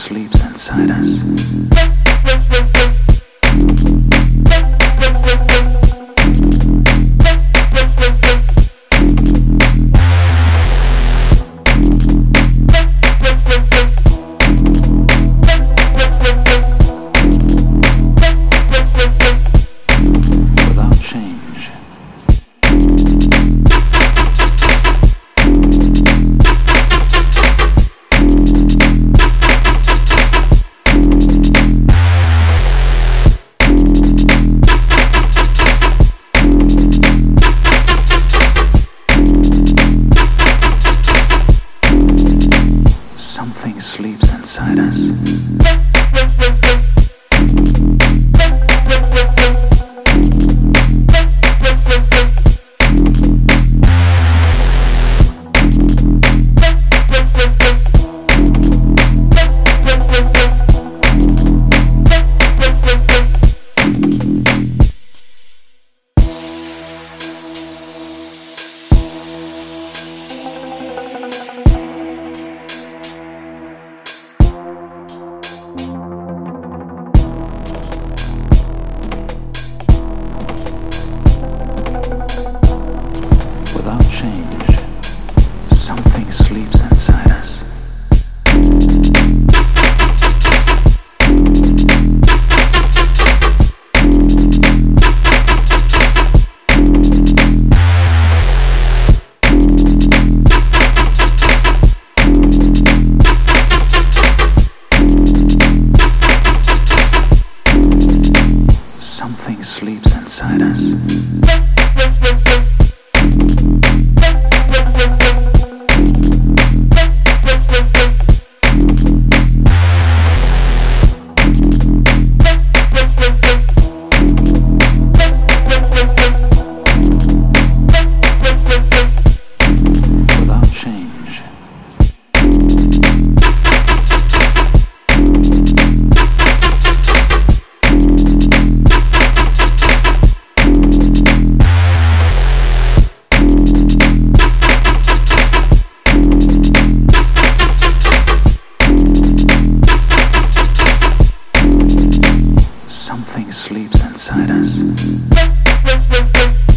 sleeps inside us. something sleeps inside us. Something sleeps inside us.